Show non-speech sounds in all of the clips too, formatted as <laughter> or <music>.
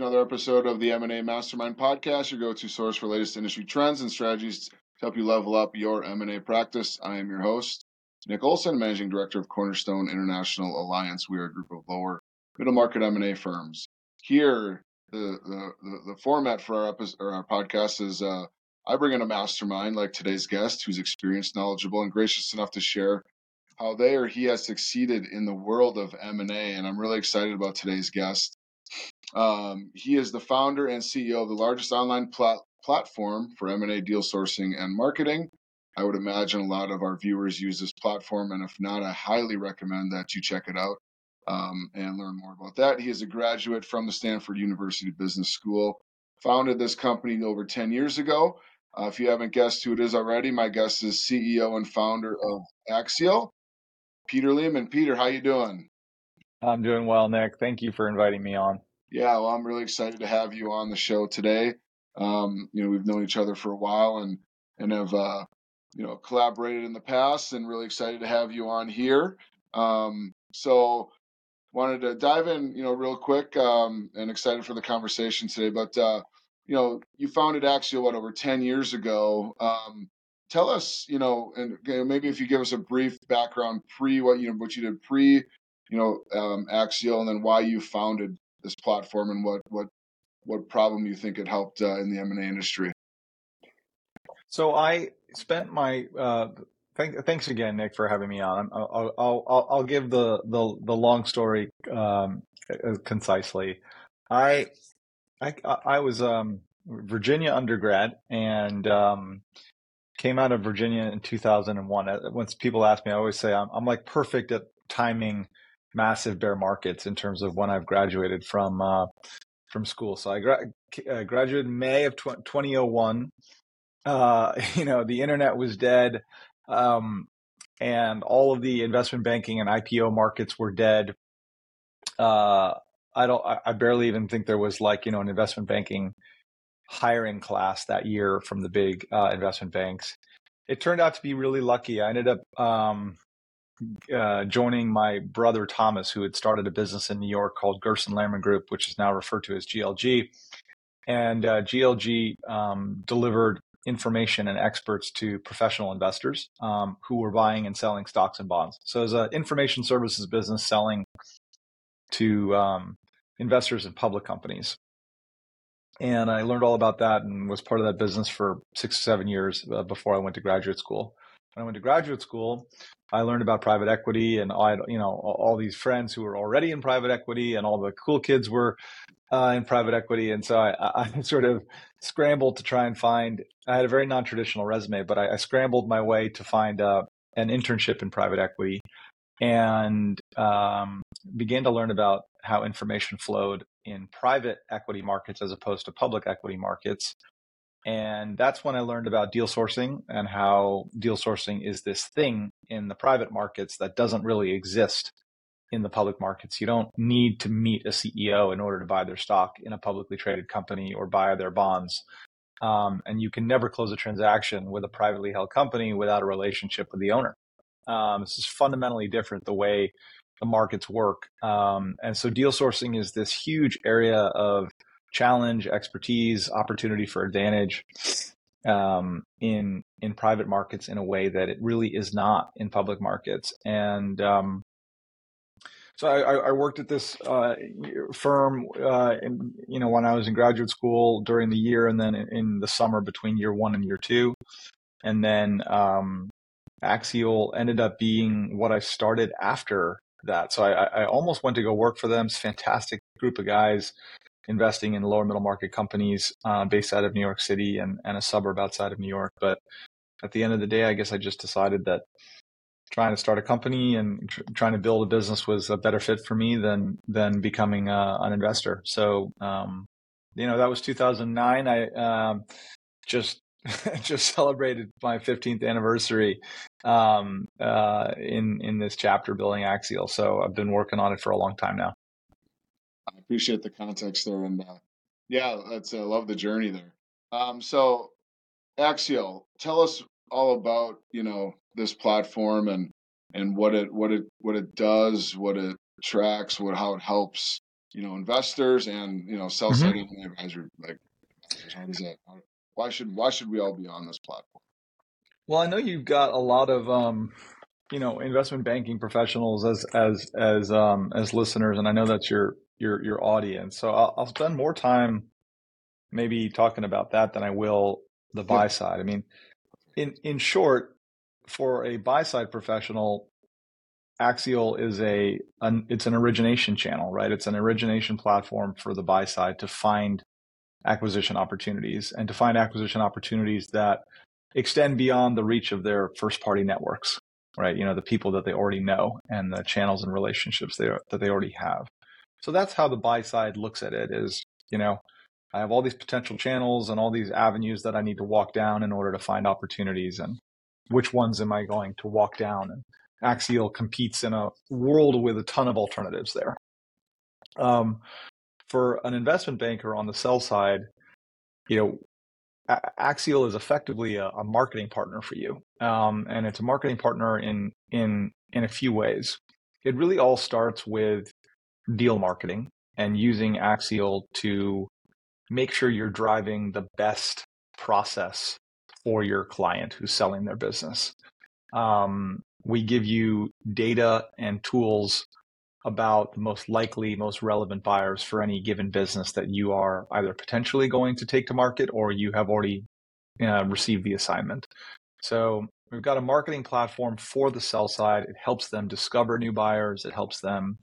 another episode of the M&A Mastermind podcast, your go-to source for latest industry trends and strategies to help you level up your M&A practice. I am your host, Nick Olsen, Managing Director of Cornerstone International Alliance. We are a group of lower middle market M&A firms. Here, the the, the, the format for our episode, our podcast is uh, I bring in a mastermind like today's guest, who's experienced, knowledgeable, and gracious enough to share how they or he has succeeded in the world of M&A. And I'm really excited about today's guest. Um, he is the founder and CEO of the largest online plat- platform for M&A deal sourcing and marketing. I would imagine a lot of our viewers use this platform, and if not, I highly recommend that you check it out um, and learn more about that. He is a graduate from the Stanford University Business School. Founded this company over 10 years ago. Uh, if you haven't guessed who it is already, my guest is CEO and founder of Axial, Peter Lehrman. Peter, how you doing? I'm doing well, Nick. Thank you for inviting me on. Yeah, well, I'm really excited to have you on the show today. Um, you know, we've known each other for a while and and have uh, you know collaborated in the past, and really excited to have you on here. Um, so, wanted to dive in, you know, real quick, um, and excited for the conversation today. But uh, you know, you founded Axial what over ten years ago. Um, tell us, you know, and maybe if you give us a brief background pre what you know what you did pre, you know, um, Axial, and then why you founded this platform and what what what problem you think it helped uh, in the M and A industry. So I spent my uh, thank, thanks again, Nick, for having me on. I'll I'll I'll, I'll give the the the long story um, concisely. I I I was um, Virginia undergrad and um, came out of Virginia in 2001. Once people ask me, I always say I'm, I'm like perfect at timing massive bear markets in terms of when I've graduated from uh, from school. So I gra- uh, graduated May of tw- 2001. Uh, <laughs> you know, the internet was dead, um, and all of the investment banking and IPO markets were dead. Uh, I don't. I barely even think there was like you know an investment banking hiring class that year from the big uh, investment banks. It turned out to be really lucky. I ended up um, uh, joining my brother Thomas, who had started a business in New York called Gerson Lehrman Group, which is now referred to as GLG. And uh, GLG um, delivered information and experts to professional investors um, who were buying and selling stocks and bonds. So, as an information services business selling to um, investors in public companies. And I learned all about that and was part of that business for six or seven years uh, before I went to graduate school. When I went to graduate school, I learned about private equity, and I, you know, all these friends who were already in private equity, and all the cool kids were uh, in private equity, and so I, <laughs> I, sort of scrambled to try and find. I had a very non-traditional resume, but I, I scrambled my way to find uh, an internship in private equity, and um, began to learn about how information flowed in private equity markets as opposed to public equity markets. And that's when I learned about deal sourcing and how deal sourcing is this thing in the private markets that doesn't really exist in the public markets. You don't need to meet a CEO in order to buy their stock in a publicly traded company or buy their bonds. Um, and you can never close a transaction with a privately held company without a relationship with the owner. Um, this is fundamentally different the way the markets work. Um, and so deal sourcing is this huge area of challenge, expertise, opportunity for advantage um, in in private markets in a way that it really is not in public markets. And um, so I, I, worked at this uh, firm, uh, in, you know, when I was in graduate school during the year, and then in, the summer between year one and year two, and then um, Axial ended up being what I started after that. So I, I almost went to go work for them. It's a fantastic group of guys investing in lower middle market companies uh, based out of New York City and, and a suburb outside of New York. But at the end of the day, I guess I just decided that trying to start a company and tr- trying to build a business was a better fit for me than than becoming a, an investor. So, um, you know, that was 2009. I um, just <laughs> just celebrated my 15th anniversary um, uh, in in this chapter building Axial. So I've been working on it for a long time now. I appreciate the context there, and uh, yeah, that's I love the journey there. Um, so, Axial, tell us all about you know this platform and and what it what it what it does, what it tracks, what how it helps you know investors and you know sell side mm-hmm. advisor like how does that how, why should why should we all be on this platform? Well, I know you've got a lot of um, you know investment banking professionals as as as um, as listeners, and I know that's your your your audience. So I'll, I'll spend more time maybe talking about that than I will the buy side. I mean, in in short, for a buy side professional, Axial is a an, it's an origination channel, right? It's an origination platform for the buy side to find acquisition opportunities and to find acquisition opportunities that extend beyond the reach of their first party networks, right? You know, the people that they already know and the channels and relationships they, that they already have. So that's how the buy side looks at it is, you know, I have all these potential channels and all these avenues that I need to walk down in order to find opportunities and which ones am I going to walk down? And Axial competes in a world with a ton of alternatives there. Um, for an investment banker on the sell side, you know, Axial is effectively a, a marketing partner for you, um, and it's a marketing partner in in in a few ways. It really all starts with deal marketing and using Axial to make sure you're driving the best process for your client who's selling their business. Um, we give you data and tools about the most likely, most relevant buyers for any given business that you are either potentially going to take to market or you have already uh, received the assignment. So we've got a marketing platform for the sell side. It helps them discover new buyers. It helps them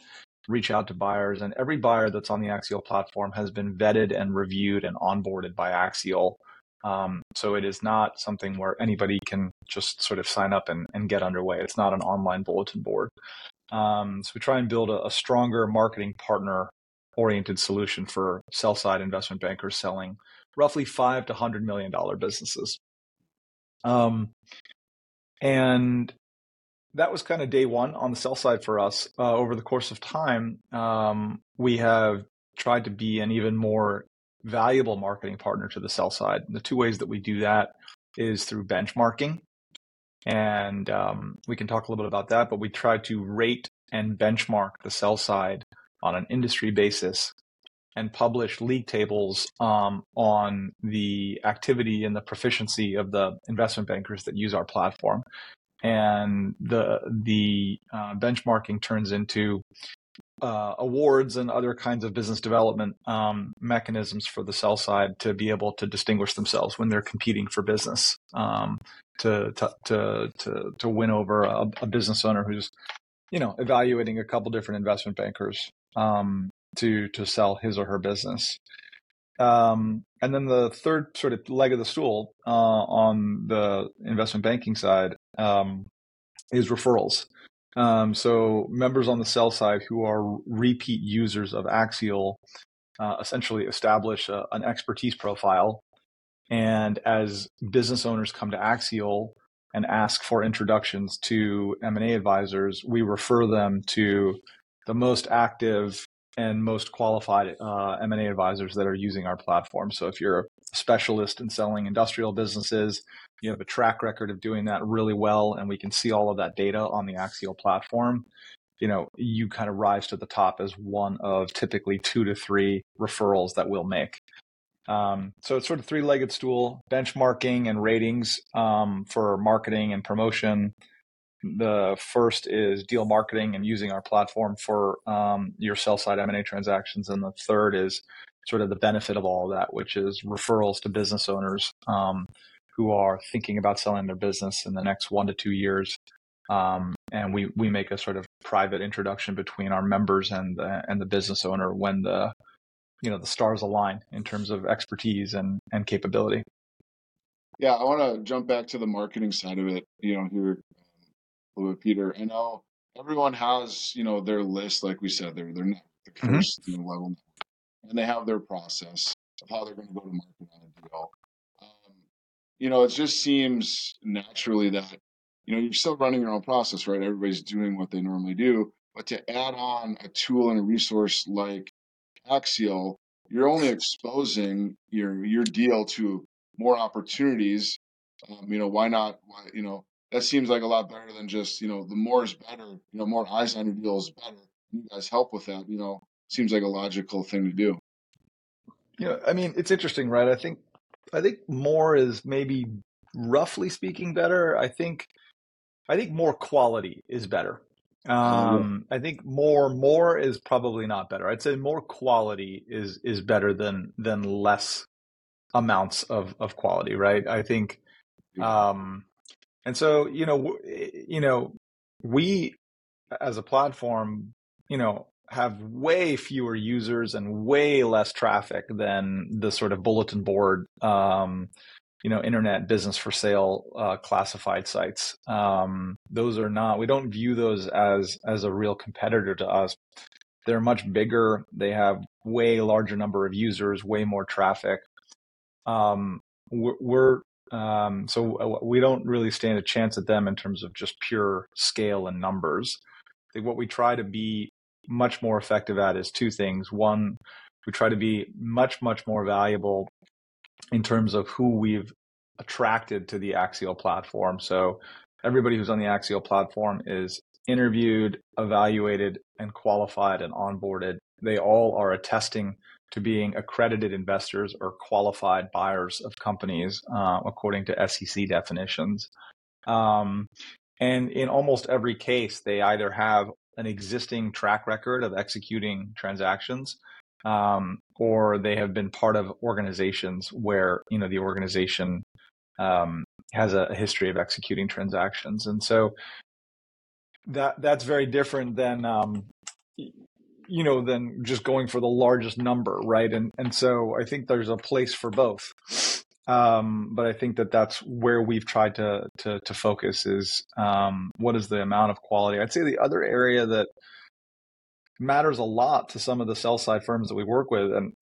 reach out to buyers. And every buyer that's on the Axial platform has been vetted and reviewed and onboarded by Axial. Um, so it is not something where anybody can just sort of sign up and, and get underway. It's not an online bulletin board. Um, so we try and build a, a stronger marketing partner oriented solution for sell side investment bankers selling roughly five to hundred million dollar businesses. Um, and that was kind of day one on the sell side for us. Uh, over the course of time, um, we have tried to be an even more valuable marketing partner to the sell side. And the two ways that we do that is through benchmarking and um, we can talk a little bit about that. But we try to rate and benchmark the sell side on an industry basis and publish league tables um, on the activity and the proficiency of the investment bankers that use our platform. And the the uh, benchmarking turns into uh, awards and other kinds of business development um, mechanisms for the sell side to be able to distinguish themselves when they're competing for business. Um, to to to to, win over a, a, business owner who's you know evaluating a couple different investment bankers um, to to sell his or her business. Um, and then the third sort of leg of the stool uh, on the investment banking side um, is referrals. Um, so members on the sell side who are repeat users of Axial uh, essentially establish a, an expertise profile and as business owners come to Axial and ask for introductions to M&A advisors, we refer them to the most active and most qualified uh, M&A advisors that are using our platform. So if you're a specialist in selling industrial businesses, you have a track record of doing that really well, and we can see all of that data on the Axial platform. You know, you kind of rise to the top as one of typically two to three referrals that we'll make. Um, so it's sort of three legged stool benchmarking and ratings um, for marketing and promotion. The first is deal marketing and using our platform for um, your sell side M&A transactions. And the third is sort of the benefit of all of that, which is referrals to business owners um, who are thinking about selling their business in the next one to two years. Um, and we, we make a sort of private introduction between our members and the, and the business owner when the you know the stars align in terms of expertise and and capability. Yeah, I want to jump back to the marketing side of it. You know, here little bit, Peter. I know everyone has you know their list, like we said, they're they're not the 1st mm-hmm. level, and they have their process of how they're going to go to market on a deal. Um, you know, it just seems naturally that you know you're still running your own process, right? Everybody's doing what they normally do, but to add on a tool and a resource like Axial, you're only exposing your your deal to more opportunities. Um, you know, why not? Why, you know, that seems like a lot better than just you know the more is better. You know, more eyes on your deal is better. You guys help with that. You know, seems like a logical thing to do. Yeah, I mean, it's interesting, right? I think I think more is maybe roughly speaking better. I think I think more quality is better. Um, I think more more is probably not better. I'd say more quality is is better than than less amounts of of quality, right? I think, um, and so you know, you know, we as a platform, you know, have way fewer users and way less traffic than the sort of bulletin board, um, you know, internet business for sale uh, classified sites. Um, those are not. We don't view those as as a real competitor to us. They're much bigger. They have way larger number of users, way more traffic. Um, we're um, so we don't really stand a chance at them in terms of just pure scale and numbers. I think what we try to be much more effective at is two things. One, we try to be much, much more valuable in terms of who we've attracted to the Axial platform. So everybody who's on the Axial platform is interviewed, evaluated, and qualified and onboarded. They all are attesting to being accredited investors or qualified buyers of companies uh, according to SEC definitions. Um, and in almost every case, they either have an existing track record of executing transactions, um, or they have been part of organizations where you know the organization um, has a, history of executing transactions, and so that that's very different than um, you know than just going for the largest number, right? And and so I think there's a place for both. Um, but I think that that's where we've tried to to, to focus is um, what is the amount of quality. I'd say the other area that matters a lot to some of the sell side firms that we work with, and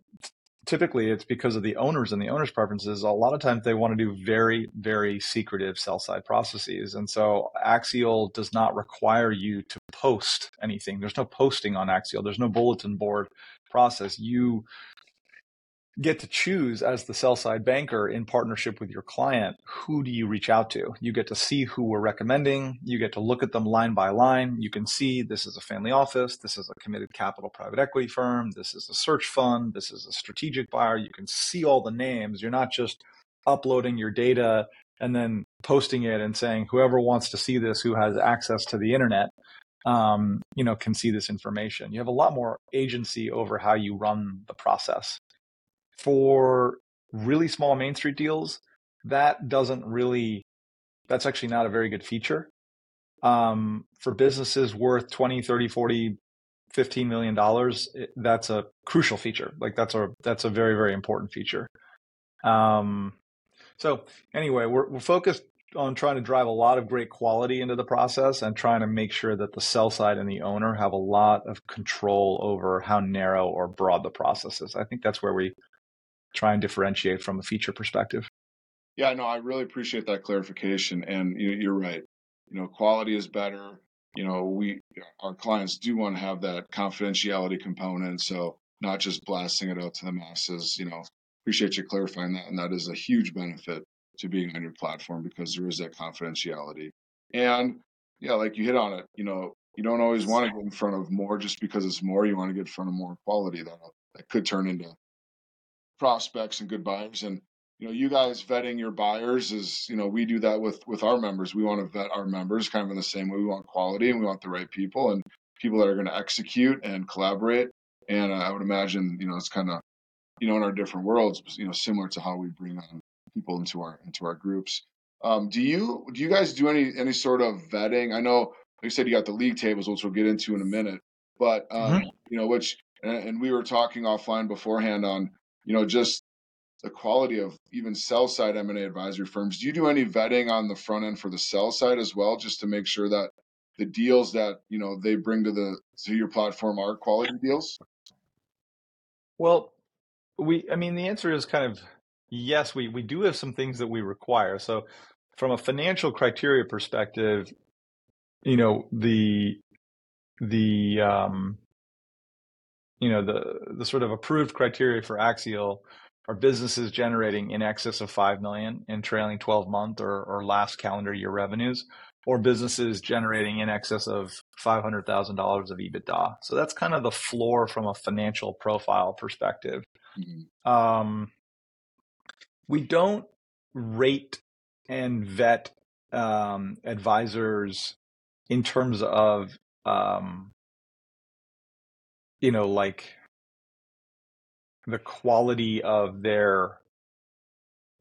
typically it's because of the owners and the owners' preferences. A lot of times they want to do very very secretive sell side processes, and so Axial does not require you to post anything. There's no posting on Axial. There's no bulletin board process. You get to choose as the sell side banker in partnership with your client who do you reach out to? You get to see who we're recommending. You get to look at them line by line. You can see this is a family office this is a committed capital private equity firm this is a search fund this is a strategic buyer. You can see all the names. You're not just uploading your data and then posting it and saying whoever wants to see this who has access to the internet um, you know can see this information. You have a lot more agency over how you run the process for really small Main Street deals, that doesn't really, that's actually not a very good feature. Um, for businesses worth 20, 30, 40, 15 million dollars, that's a crucial feature. Like that's a, that's a very, very important feature. Um, so anyway, we're, we're focused on trying to drive a lot of great quality into the process and trying to make sure that the sell side and the owner have a lot of control over how narrow or broad the process is. I think that's where we try and differentiate from a feature perspective. Yeah, no, I really appreciate that clarification. And you, are right. You know, quality is better. You know, we our clients do want to have that confidentiality component. So not just blasting it out to the masses. You know, appreciate you clarifying that. And that is a huge benefit to being on your platform because there is that confidentiality. And yeah, like you hit on it. You know, you don't always want to get in front of more just because it's more. You want to get in front of more quality that that could turn into prospects and good buyers and you know you guys vetting your buyers is you know we do that with with our members. We want to vet our members kind of in the same way we want quality and we want the right people and people that are going to execute and collaborate. And uh, i would imagine you know it's kind of you know in our different worlds you know similar to how we bring on people into our into our groups. Um, do you do you guys do any any sort of vetting? I know like you said you got the league tables which we'll get into in a minute but um, mm-hmm. you know which and, and we were talking offline beforehand on you know, just the quality of even sell side M&A advisory firms. Do you do any vetting on the front end for the sell side as well, just to make sure that the deals that you know they bring to the to your platform are quality deals? Well, we I mean the answer is kind of yes, we we do have some things that we require. So from a financial criteria perspective, you know, the the um you know the the sort of approved criteria for Axial are businesses generating in excess of five million in trailing 12 month or, or last calendar year revenues. or businesses generating in excess of $500,000 of EBITDA. So that's kind of the floor from a financial profile perspective. Mm-hmm. Um, we don't rate and vet um, advisors in terms of, um, you know, like the quality of their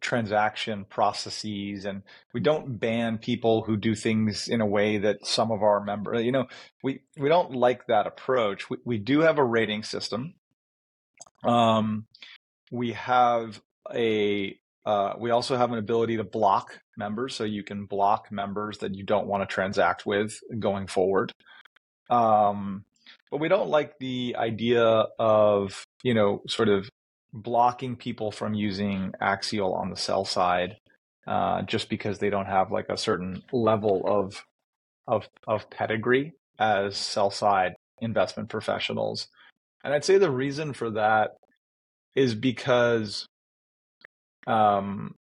transaction processes and we don't ban people who do things in a way that some of our members you know we we don't like that approach. We, we do have a rating system. Um we have a uh, we also have an ability to block members so you can block members that you don't want to transact with going forward. Um but we don't like the idea of you know sort of blocking people from using Axial on the sell side uh, just because they don't have like a certain level of of of pedigree as sell side investment professionals. And I'd say the reason for that is because um,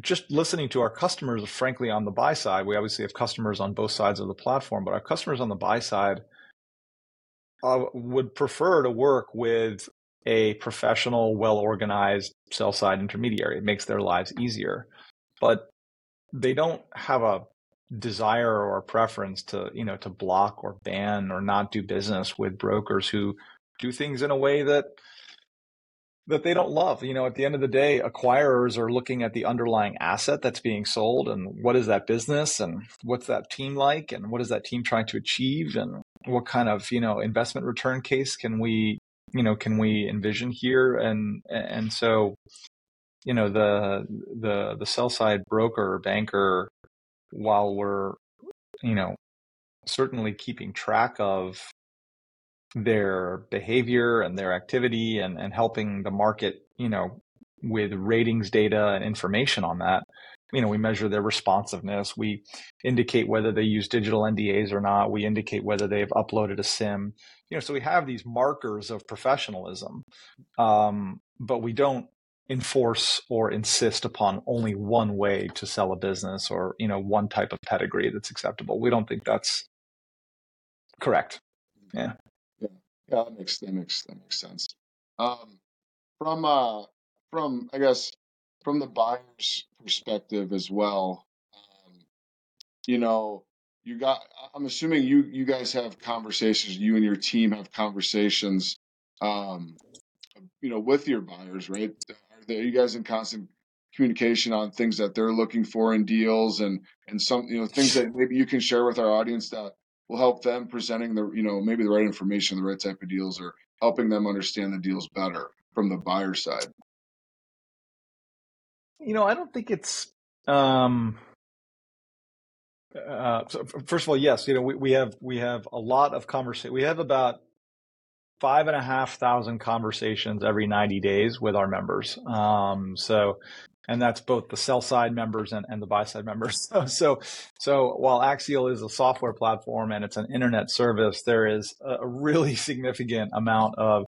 just listening to our customers, frankly, on the buy side, we obviously have customers on both sides of the platform, but our customers on the buy side uh, would prefer to work with a professional, well organized sell side intermediary. It makes their lives easier. But they don't have a desire or preference to, you know, to block or ban or not do business with brokers who do things in a way that that they don't love. You know, at the end of the day, acquirers are looking at the underlying asset that's being sold and what is that business and what's that team like and what is that team trying to achieve and what kind of, you know, investment return case can we you know can we envision here and and so you know the the the sell side broker or banker while we're you know certainly keeping track of their behavior and their activity and and helping the market you know with ratings data and information on that. You know we measure their responsiveness. We indicate whether they use digital ndas or not. We indicate whether they've uploaded a sim. You know so we have these markers of professionalism um, but we don't enforce or insist upon only one way to sell a business or you know one type of pedigree that's acceptable. We don't think that's correct. Yeah that makes that makes that makes sense um, from uh from i guess from the buyer's perspective as well, um, you know, you got. I'm assuming you you guys have conversations. You and your team have conversations, um, you know, with your buyers, right? Are, they, are you guys in constant communication on things that they're looking for in deals and and some you know things that maybe you can share with our audience that will help them presenting the you know maybe the right information, the right type of deals, or helping them understand the deals better from the buyer side you know, I don't think it's. Um, uh, so first of all, yes, you know, we, we have we have a lot of conversation. We have about five and a half thousand conversations every 90 days with our members. Um, so, and that's both the sell side members and, and the buy side members. <laughs> So, so, so while Axial is a software platform and it's an internet service, there is a really <laughs> significant amount of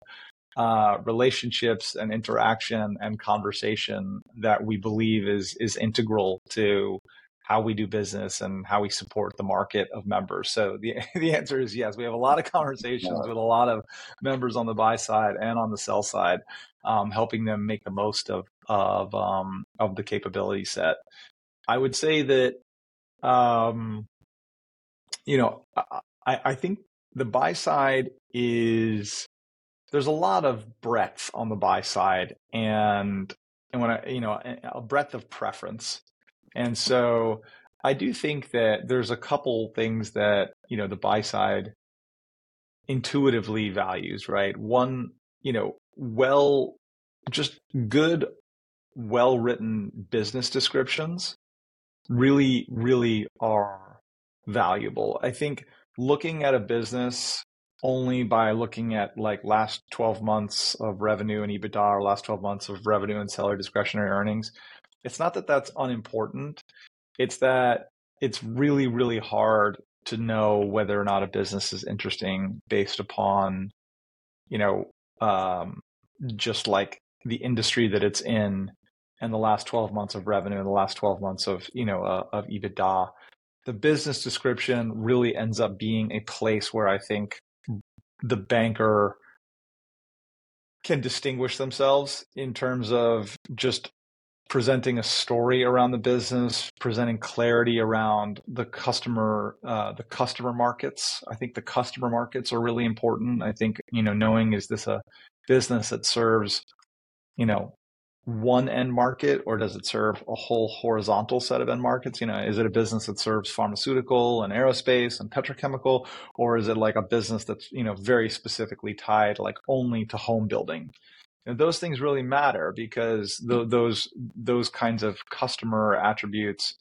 uh, relationships and interaction and conversation that we believe is is integral to how we do business and how we support the market of members. So the <laughs> the answer is yes. We have a lot of conversations with a lot of members on the buy side and on the sell side, um, helping them make the most of of um, of the capability set. I would say that, um, you know, I, I think the buy side is there's a lot of breadth on the buy side and and when I you know a breadth of preference. And so I do think that there's a couple things that, you know, the buy side intuitively values, right? One, you know, well just good well written business descriptions really really are valuable. I think looking at a business only by looking at like last 12 months of revenue and EBITDA or last 12 months of revenue and seller discretionary earnings. It's not that that's unimportant. It's that it's really, really hard to know whether or not a business is interesting based upon, you know, um, just like the industry that it's in and the last 12 months of revenue and the last 12 months of, you know, uh, of EBITDA. the business description really ends up being a place where I think the banker can distinguish themselves in terms of just presenting a story around the business, presenting clarity around the customer, uh, the customer markets. I think the customer markets are really important. I think you know knowing is this a business that serves you know one end market or does it serve a whole horizontal set of end markets? You know is it a business that serves pharmaceutical and aerospace and petrochemical or is it like a business that's you know very specifically tied like only to home building? And those things really matter because th- those those kinds of customer attributes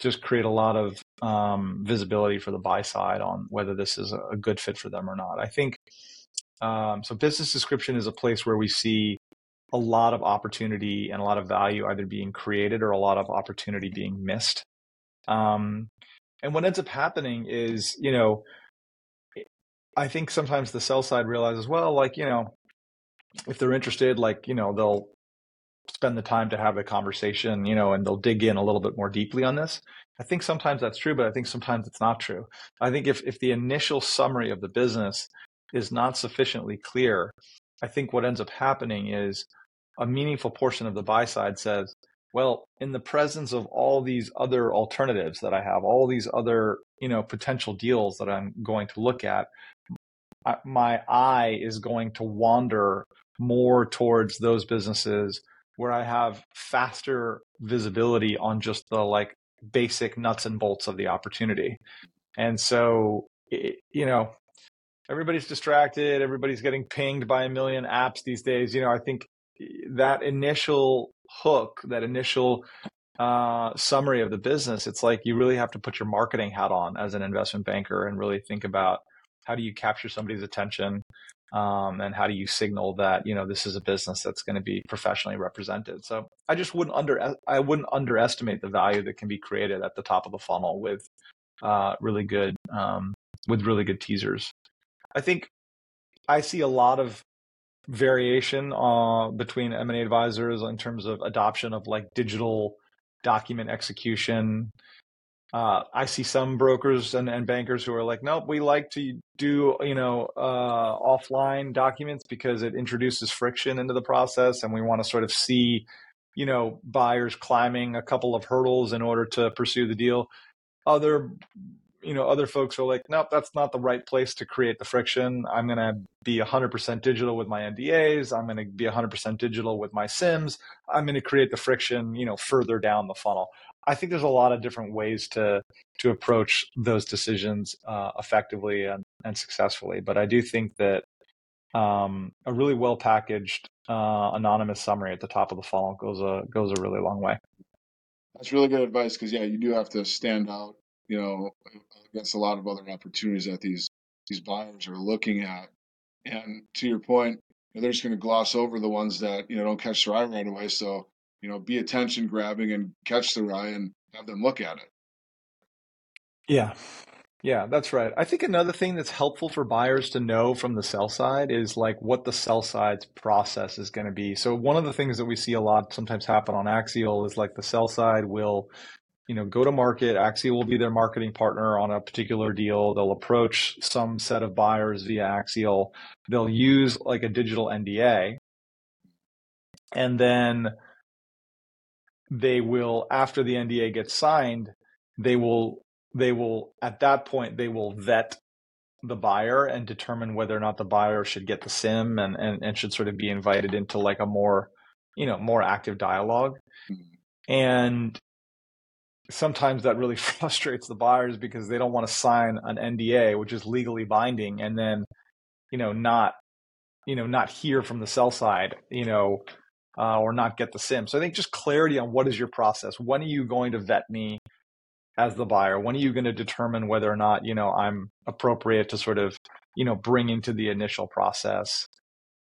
just create a lot of um, visibility for the buy side on whether this is a good fit for them or not. I think um, so business description is a place where we see a lot of opportunity and a lot of value either being created or a lot of opportunity being missed. Um, and what ends up happening is, you know, I think sometimes the sell side realizes, well, like, you know, if they're interested, like, you know, they'll spend the time to have a conversation, you know, and they'll dig in a little bit more deeply on this. I think sometimes that's true, but I think sometimes it's not true. I think if, if the initial summary of the business is not sufficiently clear, I think what ends up happening is a meaningful portion of the buy side says, well, in the presence of all these other alternatives that I have, all these other, you know, potential deals that I'm going to look at, my eye is going to wander more towards those businesses where I have faster visibility on just the like basic nuts and bolts of the opportunity. And so, you know, everybody's distracted. Everybody's getting pinged by a million apps these days. You know i think that initial hook that initial uh, summary of the business it's like you really have to put your marketing hat on as an investment banker and really think about how do you capture somebody's attention um, and how do you signal that you know this is a business that's going to be professionally represented. So i just wouldn't under i wouldn't underestimate the value that can be created at the top of the funnel with uh, really good um, with really good teasers I think I see a lot of variation uh, between M&A advisors in terms of adoption of like digital document execution. Uh, I see some brokers and, and, bankers who are like, nope, we like to do you know uh, offline documents because it introduces friction into the process, and we want to sort of see you know buyers climbing a couple of hurdles in order to pursue the deal. Other you know other folks are like nope that's not the right place to create the friction. I'm going to be 100% digital with my ndas i'm going to be 100% digital with my sims. I'm going to create the friction you know further down the funnel. I think there's a lot of different ways to to approach those decisions uh, effectively and, and successfully. But i do think that um, a really well packaged uh, anonymous summary at the top of the funnel goes a goes a really long way. That's really good advice because yeah you do have to stand out you know, against a lot of other opportunities that these these buyers are looking at. And to your point, they're just going to gloss over the ones that you know don't catch their eye right away. So you know, be attention grabbing and catch their eye and have them look at it. Yeah. Yeah, that's right. I think another thing that's helpful for buyers to know from the sell side is like what the sell side's process is going to be. So one of the things that we see a lot sometimes happen on Axial is like the sell side will you know, go to market. Axial will be their marketing partner on a particular deal. They'll approach some set of buyers via Axial. They'll use like a digital NDA. And then they will, after the NDA gets signed, they will, they will, at that point, they will vet the buyer and determine whether or not the buyer should get the sim and, and, and should sort of be invited into like a more, you know, more active dialogue. Mm-hmm. And sometimes that really <laughs> frustrates the buyers because they don't want to sign an NDA, which is legally binding, and then you know not you know not hear from the sell side, you know, uh, or not get the sim. So I think just clarity on what is your process. When are you going to vet me as the buyer? When are you going to determine whether or not you know I'm appropriate to sort of you know bring into the initial process?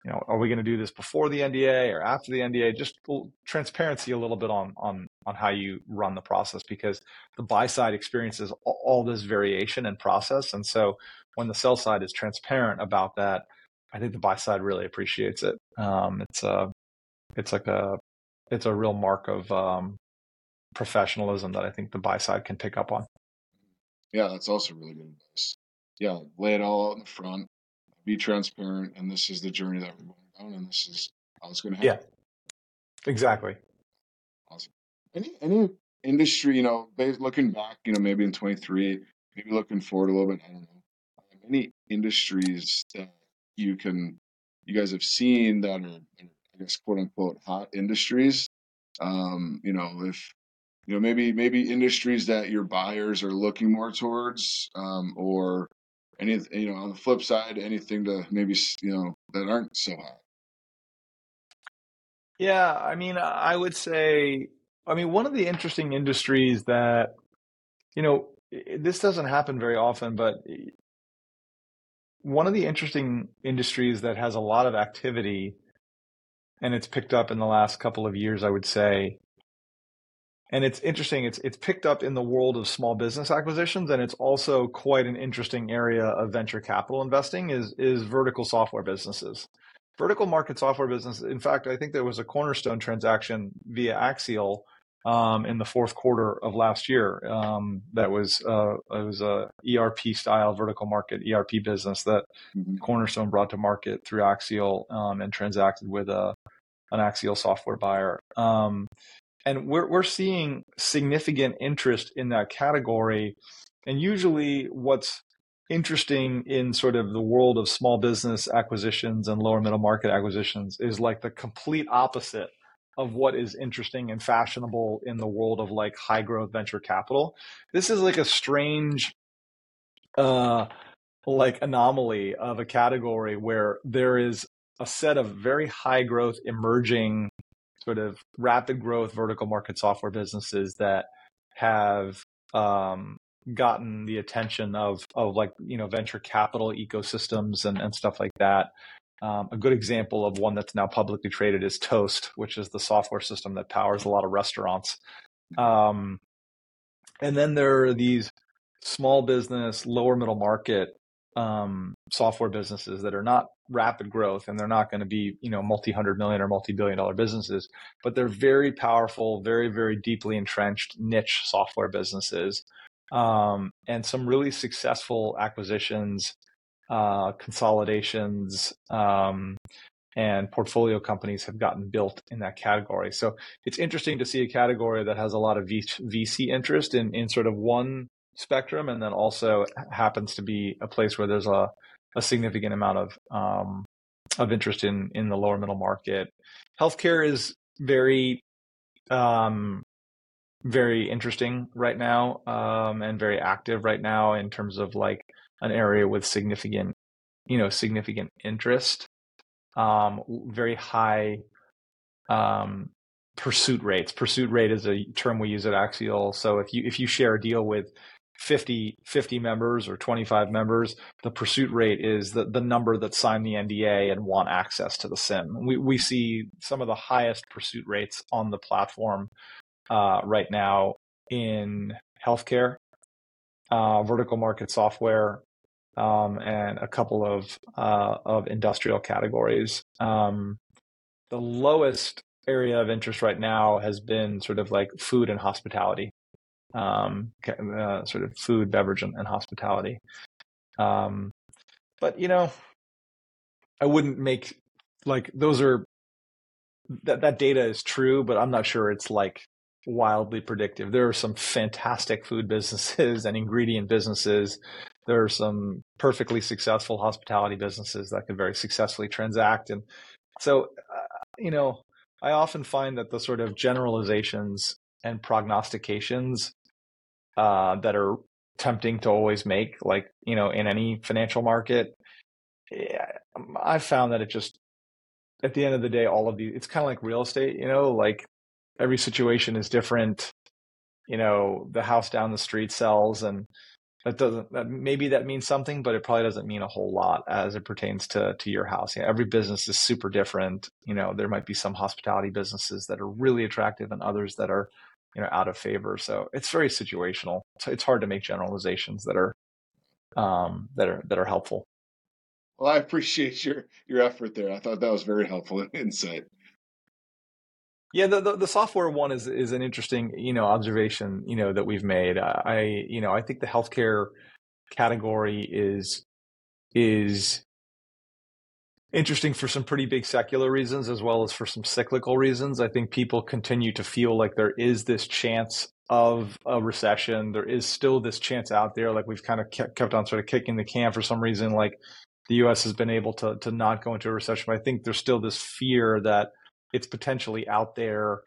You know, are we going to do this before the NDA or after the NDA? Just transparency a little bit on on on how you run the process because the buy side experiences all, this variation and process, and so when the sell side is transparent about that, I think the buy side really appreciates it. Um, it's a it's like a it's a real mark of um, professionalism that I think the buy side can pick up on. Yeah, that's also really good advice. Yeah, lay it all out in the front, be transparent, and this is the journey that we're going down, and this is how it's going to happen. Yeah, exactly. Awesome. Any any industry, you know, looking back, you know, maybe in 23, maybe looking forward a little bit, I don't know. Any industries that you can, you guys have seen that are, I guess, quote unquote, hot industries. Um, you know, if you know maybe maybe industries that your buyers are looking more towards, um, or any you know on the flip side, anything to maybe you know that aren't so hot. Yeah, I mean, I would say, I mean, one of the interesting industries that, you know, this doesn't happen very often, but one of the interesting industries that has a lot of activity and it's picked up in the last couple of years, I would say. And it's interesting. It's it's picked up in the world of small business acquisitions, and it's also quite an interesting area of venture capital investing. Is is vertical software businesses, vertical market software business. In fact, I think there was a cornerstone transaction via Axial um, in the fourth quarter of last year. Um, that was uh, it was a ERP style vertical market ERP business that mm-hmm. Cornerstone brought to market through Axial um, and transacted with a an Axial software buyer. And we're we're seeing significant interest in that category. And usually, what's interesting in sort of the world of small business acquisitions and lower middle market acquisitions is like the complete opposite of what is interesting and fashionable in the world of like high growth venture capital. This is like a strange uh like anomaly of a category where there is a set of very high growth emerging sort of rapid growth vertical market software businesses that have um, gotten the attention of of like you know venture capital ecosystems and, and stuff like that um, a good example of one that's now publicly traded is Toast, which is the software system that powers a lot of restaurants. Um, and then there are these small business, lower middle market um, software businesses that are not rapid growth and they're not going to be, you know, multi hundred million or multi billion dollar businesses, but they're very powerful, very, very deeply entrenched niche software businesses. Um, and some really successful acquisitions uh, consolidations um, and portfolio companies have gotten built in that category. So it's interesting to see a category that has a lot of VC interest in, in sort of one spectrum, and then also happens to be a place where there's a, a significant amount of um, of interest in in the lower middle market. Healthcare is very um, very interesting right now um, and very active right now in terms of like an area with significant, you know, significant interest, um, very high um, pursuit rates. Pursuit rate is a term we use at Axial. So if you if you share a deal with 50, 50 members or 25 members, the pursuit rate is the, the number that sign the NDA and want access to the SIM. We, we see some of the highest pursuit rates on the platform uh, right now in healthcare, uh, vertical market software, um, and a couple of uh, of industrial categories. Um, the lowest area of interest right now has been sort of like food and hospitality, um, uh, sort of food, beverage, and, and hospitality. Um, but you know, I wouldn't make like those are that that data is true, but I'm not sure it's like wildly predictive. There are some fantastic food businesses and ingredient businesses. There are some perfectly successful hospitality businesses that could very successfully transact. And so, uh, you know, I often find that the sort of generalizations and prognostications uh, that are tempting to always make, like, you know, in any financial market, I've found that it just, at the end of the day, all of these, it's kind of like real estate, you know, like every situation is different. You know, the house down the street sells and that doesn't that maybe that means something, but it probably doesn't mean a whole lot as it pertains to to your house. Yeah, every business is super different. You know, there might be some hospitality businesses that are really attractive and others that are, you know, out of favor. So it's very situational. So it's hard to make generalizations that are um, that are that are helpful. Well, I appreciate your your effort there. I thought that was very helpful <laughs> insight. Yeah, the, the, the software one is is an interesting you know observation you know that we've made. I you know I think the healthcare category is is interesting for some pretty big secular reasons as well as for some cyclical reasons. I think people continue to feel like there is this chance of a recession. There is still this chance out there. Like we've kind of kept on sort of kicking the can for some reason. Like the U.S. has been able to to not go into a recession. But I think there's still this fear that it's potentially out there,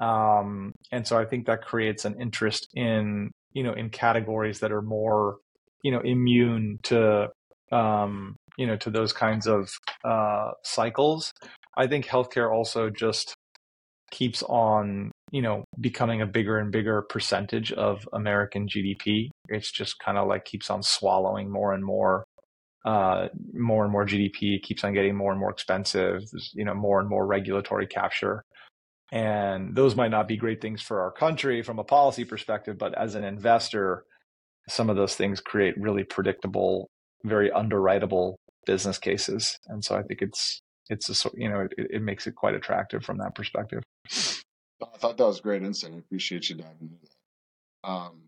um, and so I think that creates an interest in you know in categories that are more you know immune to um, you know to those kinds of uh, cycles. I think healthcare also just keeps on you know becoming a bigger and bigger percentage of American GDP. It's just kind of like keeps on swallowing more and more uh, more and more GDP keeps on getting more and more expensive. There's, you know, more and more regulatory capture. And those might not be great things for our country from a policy perspective, but as an investor, some of those things create really predictable, very underwritable business cases. And so I think it's it's a you know it, it makes it quite attractive from that perspective. I thought that was great insight. I appreciate you diving into that. Um,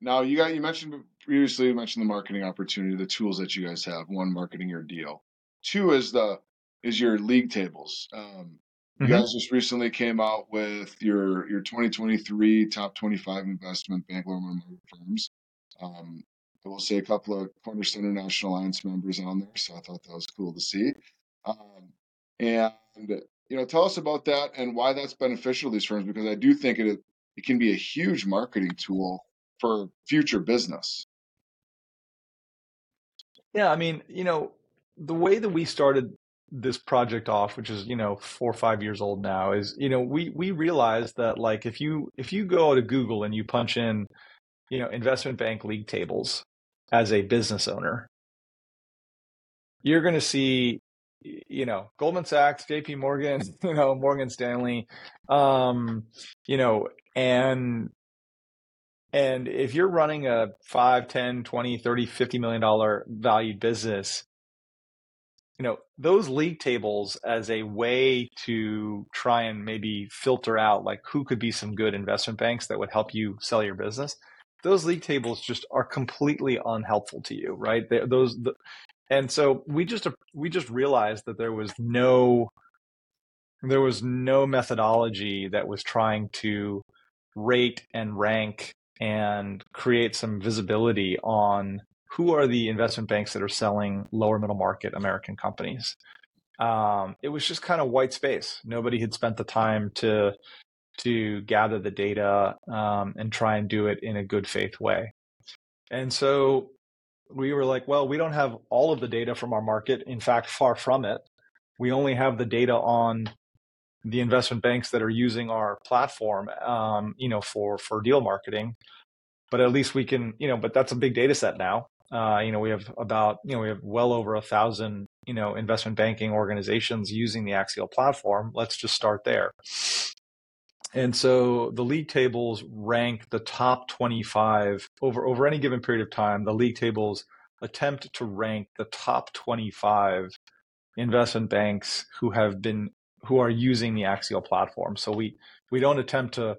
now you got you mentioned previously you mentioned the marketing opportunity, the tools that you guys have. One, marketing your deal. Two is the is your league tables. Um, you mm-hmm. guys just recently came out with your your 2023 top 25 investment bank loan firms. Um, I will see a couple of Cornerstone International Alliance members on there, so I thought that was cool to see. Um, and you know, tell us about that and why that's beneficial to these firms because I do think it it can be a huge marketing tool for future business. Yeah, I mean, you know, the way that we started this project off, which is, you know, four or five years old now, is, you know, we we realized that like if you if you go to Google and you punch in, you know, investment bank league tables as a business owner, you're gonna see you know Goldman Sachs, J.P. Morgan, <laughs> you know Morgan Stanley, um, you know, and and if you're running a 5, 10, 20, 30, 50 million dollar valued business, you know, those league tables as a way to try and maybe filter out like who could be some good investment banks that would help you sell your business. Those league tables just are completely unhelpful to you, right? They, those, the, and so we just we just realized that there was no there was no methodology that was trying to rate and rank and create some visibility on who are the investment banks that are selling lower middle market American companies. Um, it was just kind of white space. Nobody had spent the time to to gather the data um, and try and do it in a good faith way. And so we were like, well, we don't have all of the data from our market. In fact, far from it. We only have the data on the investment banks that are using our platform, um, you know, for for deal marketing. But at least we can, you know, but that's a big data set now. Uh, you know, we have about, you know, we have well over a thousand, you know, investment banking organizations using the Axial platform. Let's just start there. And so the league tables rank the top 25 over over any given period of time. The league tables attempt to rank the top 25 investment banks who have been who are using the Axial platform. So we we don't attempt to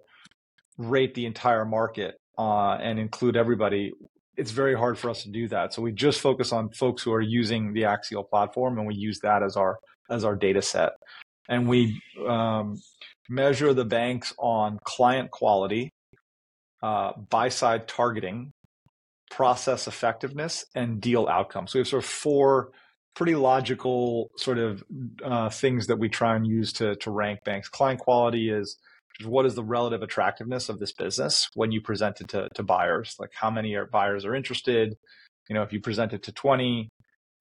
rate the entire market uh, and include everybody. It's very hard for us to do that. So we just focus on folks who are using the Axial platform, and we use that as our as our data set. And we um, measure the banks on client quality, uh, buy side targeting, process effectiveness, and deal outcomes. So we have sort of four pretty logical sort of uh, things that we try and use to to rank banks. Client quality is what is the relative attractiveness of this business when you present it to, to buyers? Like how many are, buyers are interested? You know, if you present it to 20,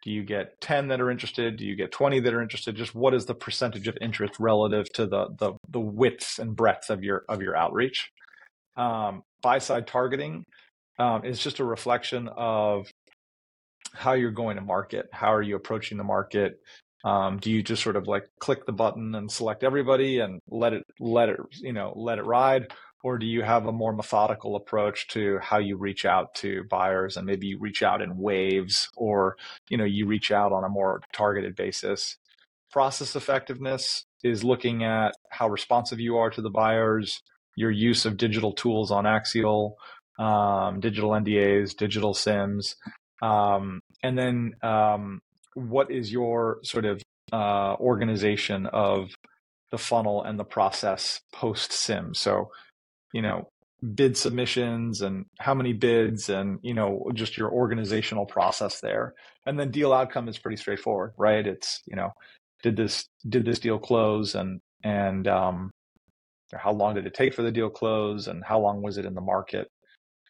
do you get 10 that are interested? Do you get 20 that are interested? Just what is the percentage of interest relative to the the, the widths and breadths of your of your outreach? Um, buy side targeting um, is just a reflection of how you're going to market. How are you approaching the market? Um, do you just sort of like click the button and select everybody and let it let it you know let it ride, or do you have a more methodical approach to how you reach out to buyers and maybe you reach out in waves, or you know you reach out on a more targeted basis? process effectiveness is looking at how responsive you are to the buyers, your use of digital tools on Axial, um, digital NDAs, digital SIMs, um, and then um, what is your sort of uh, organization of the funnel and the process post sim? So, you know, bid submissions and how many bids and you know just your organizational process there. And then deal outcome is pretty straightforward right? It's you know did this did this deal close and and um how long did it take for the deal close and how long was it in the market?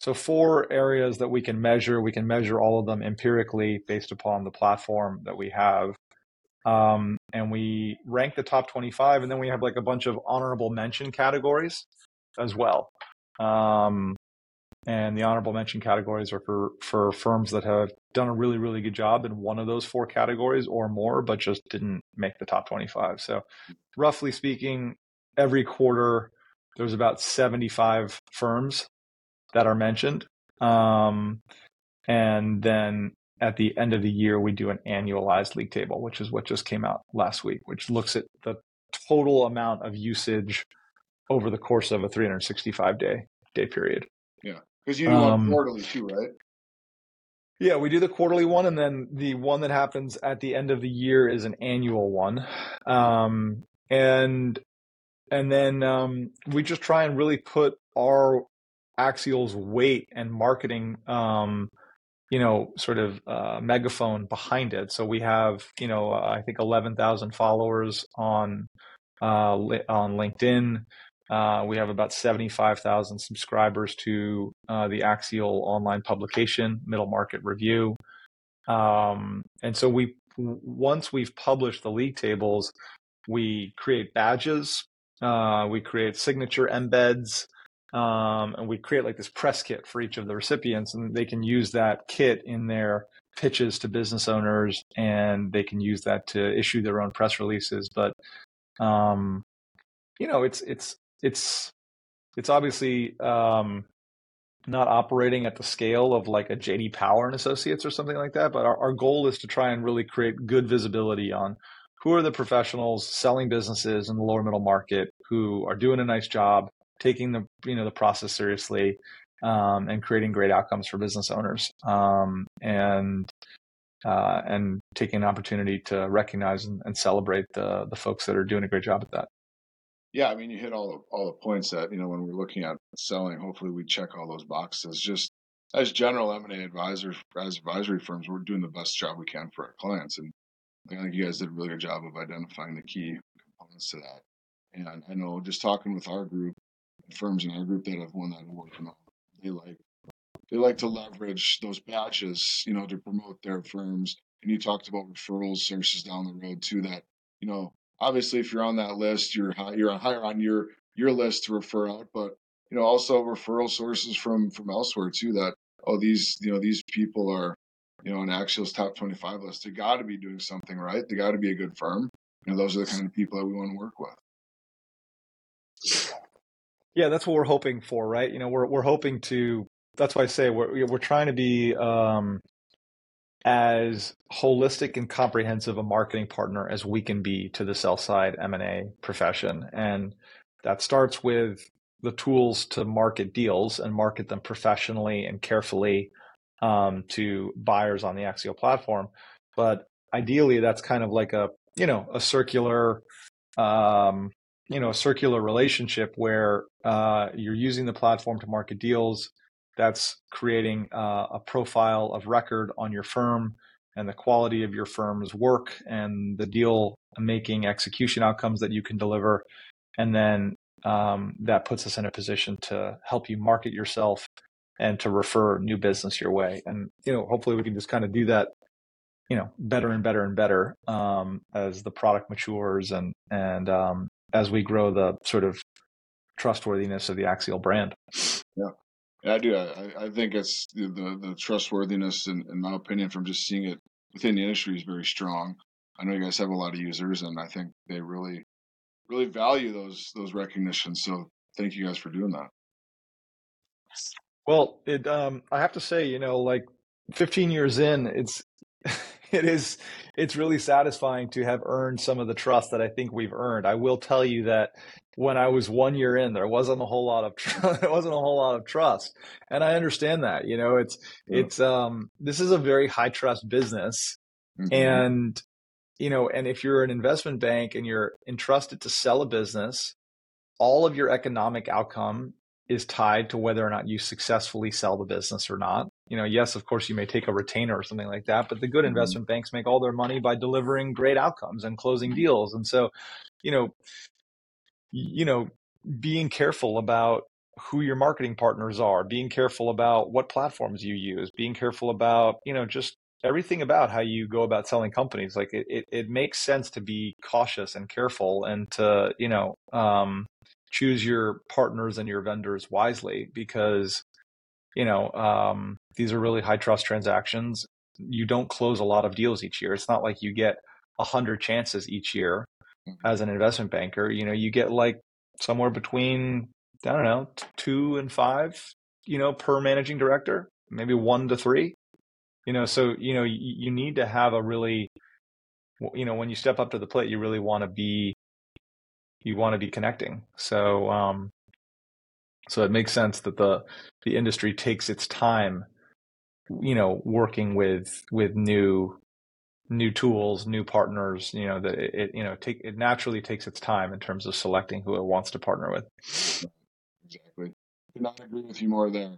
So four areas that we can measure we can measure all of them empirically based upon the platform that we have. Um, and we rank the top 25 and then we have like a bunch of honorable mention categories as well um, and the honorable mention categories are for, for firms that have done a really, really good job in one of those four categories or more, but just didn't make the top 25. So, roughly speaking, every quarter there's about 75 firms that are mentioned. Um, and then at the end of the year, we do an annualized league table, which is what just came out last week, which looks at the total amount of usage over the course of a 365 day day period. Yeah, because you do um, one quarterly too, right? Yeah, we do the quarterly one, and then the one that happens at the end of the year is an annual one, um, and and then um, we just try and really put our Axial's weight and marketing, um, you know, sort of uh, megaphone behind it. So we have, you know, uh, I think eleven thousand followers on uh, on LinkedIn. Uh, we have about 75,000 subscribers to uh, the Axial online publication, Middle Market Review. Um, and so we, once we've published the league tables, we create badges, uh, we create signature embeds, um, and we create like this press kit for each of the recipients, and they can use that kit in their pitches to business owners, and they can use that to issue their own press releases. But um, you know, it's it's it's it's obviously um, not operating at the scale of like a JD Power and Associates or something like that. But our, our goal is to try and really create good visibility on who are the professionals selling businesses in the lower middle market who are doing a nice job, taking the you know the process seriously, um, and creating great outcomes for business owners, um, and uh, and taking an opportunity to recognize and, and celebrate the the folks that are doing a great job at that. Yeah, I mean, you hit all the all the points that you know when we're looking at selling. Hopefully, we check all those boxes. Just as general M and A advisors, as advisory firms, we're doing the best job we can for our clients, and I think you guys did a really good job of identifying the key components to that. And I know just talking with our group, firms in our group that have won that award from they like they like to leverage those badges, you know, to promote their firms. And you talked about referral sources down the road too. That you know obviously if you're on that list, you're high, you're higher on your your list to refer out, but you know also referral sources from from elsewhere too. That oh these you know these people are you know on Axial's top 25 list. They got to be doing something right. They got to be a good firm. You know those are the kind of people that we want to work with. Yeah, that's what we're hoping for, right? You know, we're we're hoping to. That's why I say we're we're trying to be um, as holistic and comprehensive a marketing partner as we can be to the sell side M&A profession. And that starts with the tools to market deals and market them professionally and carefully um, to buyers on the Axial platform. But ideally, that's kind of like a you know a circular um, you know a circular relationship where uh, you're using the platform to market deals that's creating uh, a profile of record on your firm and the quality of your firm's work and the deal making execution outcomes that you can deliver. And then um, that puts us in a position to help you market yourself and to refer new business your way. And, you know, hopefully we can just kind of do that, you know, better and better and better um, as the product matures and, and um, as we grow the sort of trustworthiness of the Axial brand. Yeah. Yeah, I do. I, I think it's the, the, the trustworthiness, in, in my opinion, from just seeing it within the industry is very strong. I know you guys have a lot of users, and I think they really, really value those those recognitions. So thank you guys for doing that. Well, it um, I have to say, you know, like 15 years in, it's <laughs> it is it's really satisfying to have earned some of the trust that I think we've earned. I will tell you that when I was one year in, there wasn't a whole lot of tr- <laughs> there wasn't a whole lot of trust, and I understand that. You know, it's yeah. it's um this is a very high trust business, mm-hmm. and you know, and if you're an investment bank and you're entrusted to sell a business, all of your economic outcome is tied to whether or not you successfully sell the business or not. You know, yes, of course, you may take a retainer or something like that, but the good mm-hmm. investment banks make all their money by delivering great outcomes and closing deals. And so, you know, you know, being careful about who your marketing partners are, being careful about what platforms you use, being careful about, you know, just everything about how you go about selling companies. Like it, it, it makes sense to be cautious and careful and to, you know, um, choose your partners and your vendors wisely because you know um, these are really high trust transactions you don't close a lot of deals each year it's not like you get a hundred chances each year mm-hmm. as an investment banker you know you get like somewhere between i don't know two and five you know per managing director maybe one to three you know so you know you, you need to have a really you know when you step up to the plate you really want to be you want to be connecting. So um, so it makes sense that the the industry takes its time, you know, working with with new new tools, new partners. You know that it, it you know take it naturally takes its time in terms of selecting who it wants to partner with. Exactly, could not agree with you more there.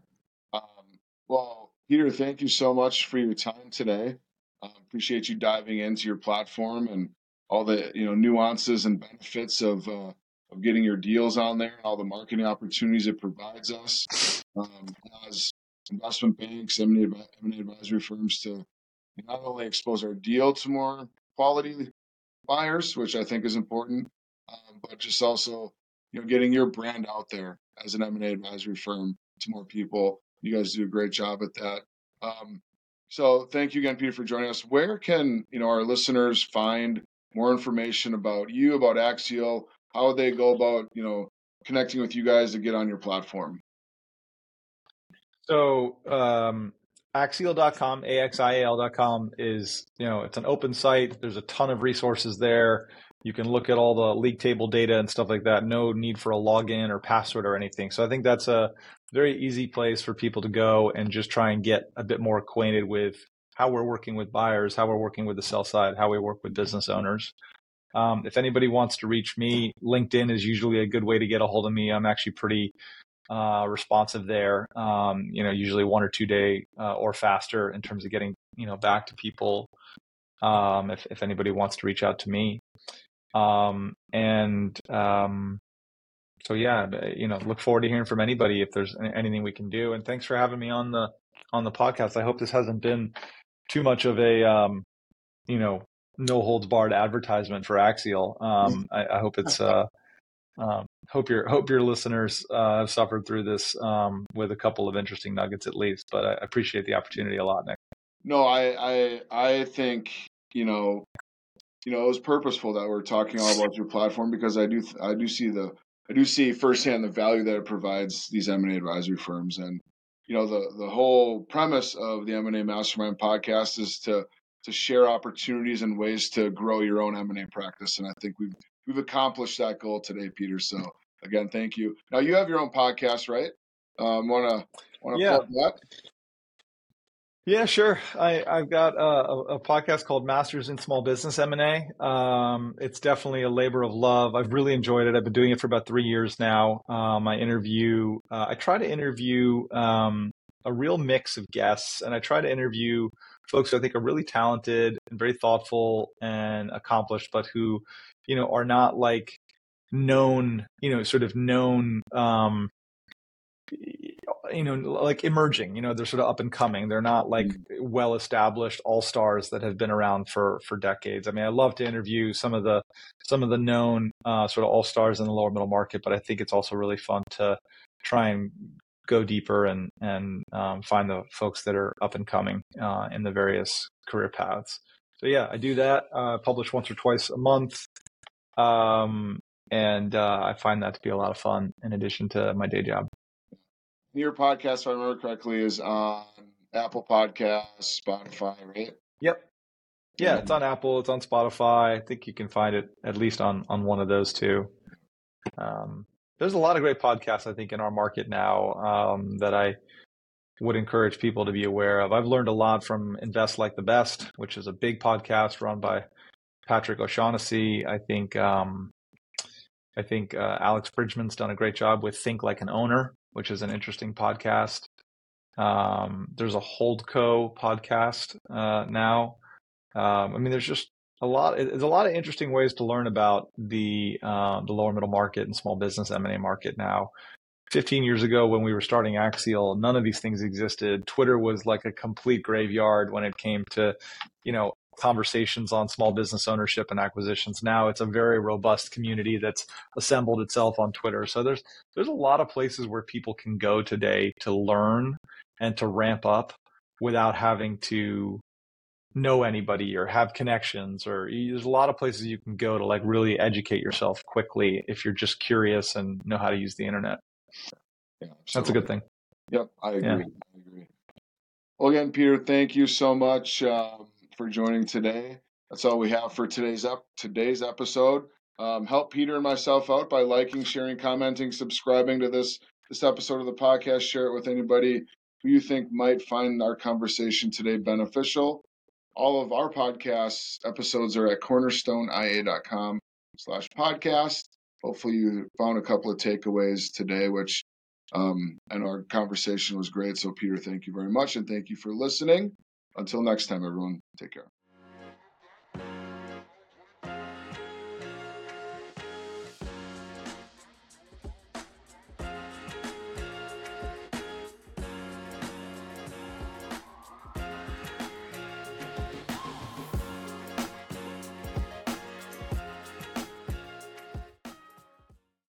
Um, well, Peter, thank you so much for your time today. Uh, appreciate you diving into your platform and all the you know nuances and benefits of uh, of getting your deals on there and all the marketing opportunities it provides us um, as investment banks, M&A, M&A advisory firms to not only expose our deal to more quality buyers, which I think is important, um, but just also you know getting your brand out there as an M&A advisory firm to more people. You guys do a great job at that. Um, so thank you again, Peter, for joining us. Where can you know our listeners find more information about you, about Axial, how would they go about, you know, connecting with you guys to get on your platform? So, um, axial.com, A-X-I-A-L.com is, you know, it's an open site. There's a ton of resources there. You can look at all the league table data and stuff like that. No need for a login or password or anything. So I think that's a very easy place for people to go and just try and get a bit more acquainted with how we're working with buyers, how we're working with the sell side, how we work with business owners. Um, if anybody wants to reach me, LinkedIn is usually a good way to get a hold of me. I'm actually pretty uh, responsive there. Um, you know, usually one or two day uh, or faster in terms of getting you know back to people. Um, if if anybody wants to reach out to me, um, and um, so yeah, you know, look forward to hearing from anybody if there's anything we can do. And thanks for having me on the on the podcast. I hope this hasn't been too much of a um, you know no holds barred advertisement for Axial. Um, <laughs> I, I, hope it's uh, um, hope your hope your listeners uh, have suffered through this um, with a couple of interesting nuggets at least. But I appreciate the opportunity a lot, Nick. No, I I I think you know you know it was purposeful that we're talking all about your platform because I do I do see the I do see firsthand the value that it provides these M and A advisory firms and you know the the whole premise of the M&A Mastermind podcast is to to share opportunities and ways to grow your own M&A practice and I think we've we've accomplished that goal today Peter so again thank you now you have your own podcast right um want to want to yeah. plug that yeah, sure. I, I've got a, a, podcast called Masters in Small Business M&A. Um, it's definitely a labor of love. I've really enjoyed it. I've been doing it for about three years now. Um, I interview, uh, I try to interview um, a real mix of guests, and I try to interview folks who I think are really talented and very thoughtful and accomplished, but who, you know, are not like known, you know, sort of known um, you know like emerging you know they're sort of up and coming they're not like mm-hmm. well established all stars that have been around for for decades i mean i love to interview some of the some of the known uh, sort of all stars in the lower middle market but i think it's also really fun to try and go deeper and and um, find the folks that are up and coming uh, in the various career paths so yeah i do that uh, publish once or twice a month um, and uh, i find that to be a lot of fun in addition to my day job your podcast, if I remember correctly, is on Apple Podcasts, Spotify, right? Yep. Yeah, it's on Apple. It's on Spotify. I think you can find it at least on on one of those two. Um, there's a lot of great podcasts I think in our market now um, that I would encourage people to be aware of. I've learned a lot from Invest Like the Best, which is a big podcast run by Patrick O'Shaughnessy. I think um, I think uh, Alex Bridgman's done a great job with Think Like an Owner, which is an interesting podcast. Um, there's a Holdco podcast uh, now. Um, I mean, there's just a lot. There's a lot of interesting ways to learn about the uh, the lower middle market and small business M and A market now. 15 years ago, when we were starting Axial, none of these things existed. Twitter was like a complete graveyard when it came to, you know, conversations on small business ownership and acquisitions. Now it's a very robust community that's assembled itself on Twitter. So there's there's a lot of places where people can go today to learn and to ramp up without having to know anybody or have connections or there's a lot of places you can go to like really educate yourself quickly if you're just curious and know how to use the internet. Yeah, that's a good thing. Yep, I agree. Yeah. I agree. Well, again, Peter, thank you so much. Um, for joining today. That's all we have for today's up today's episode. Um, help Peter and myself out by liking, sharing, commenting, subscribing to this this episode of the podcast. Share it with anybody who you think might find our conversation today beneficial. All of our podcast episodes are at cornerstoneia.com slash podcast. Hopefully you found a couple of takeaways today, which um, and our conversation was great. So Peter, thank you very much. And thank you for listening. Until next time, everyone, take care.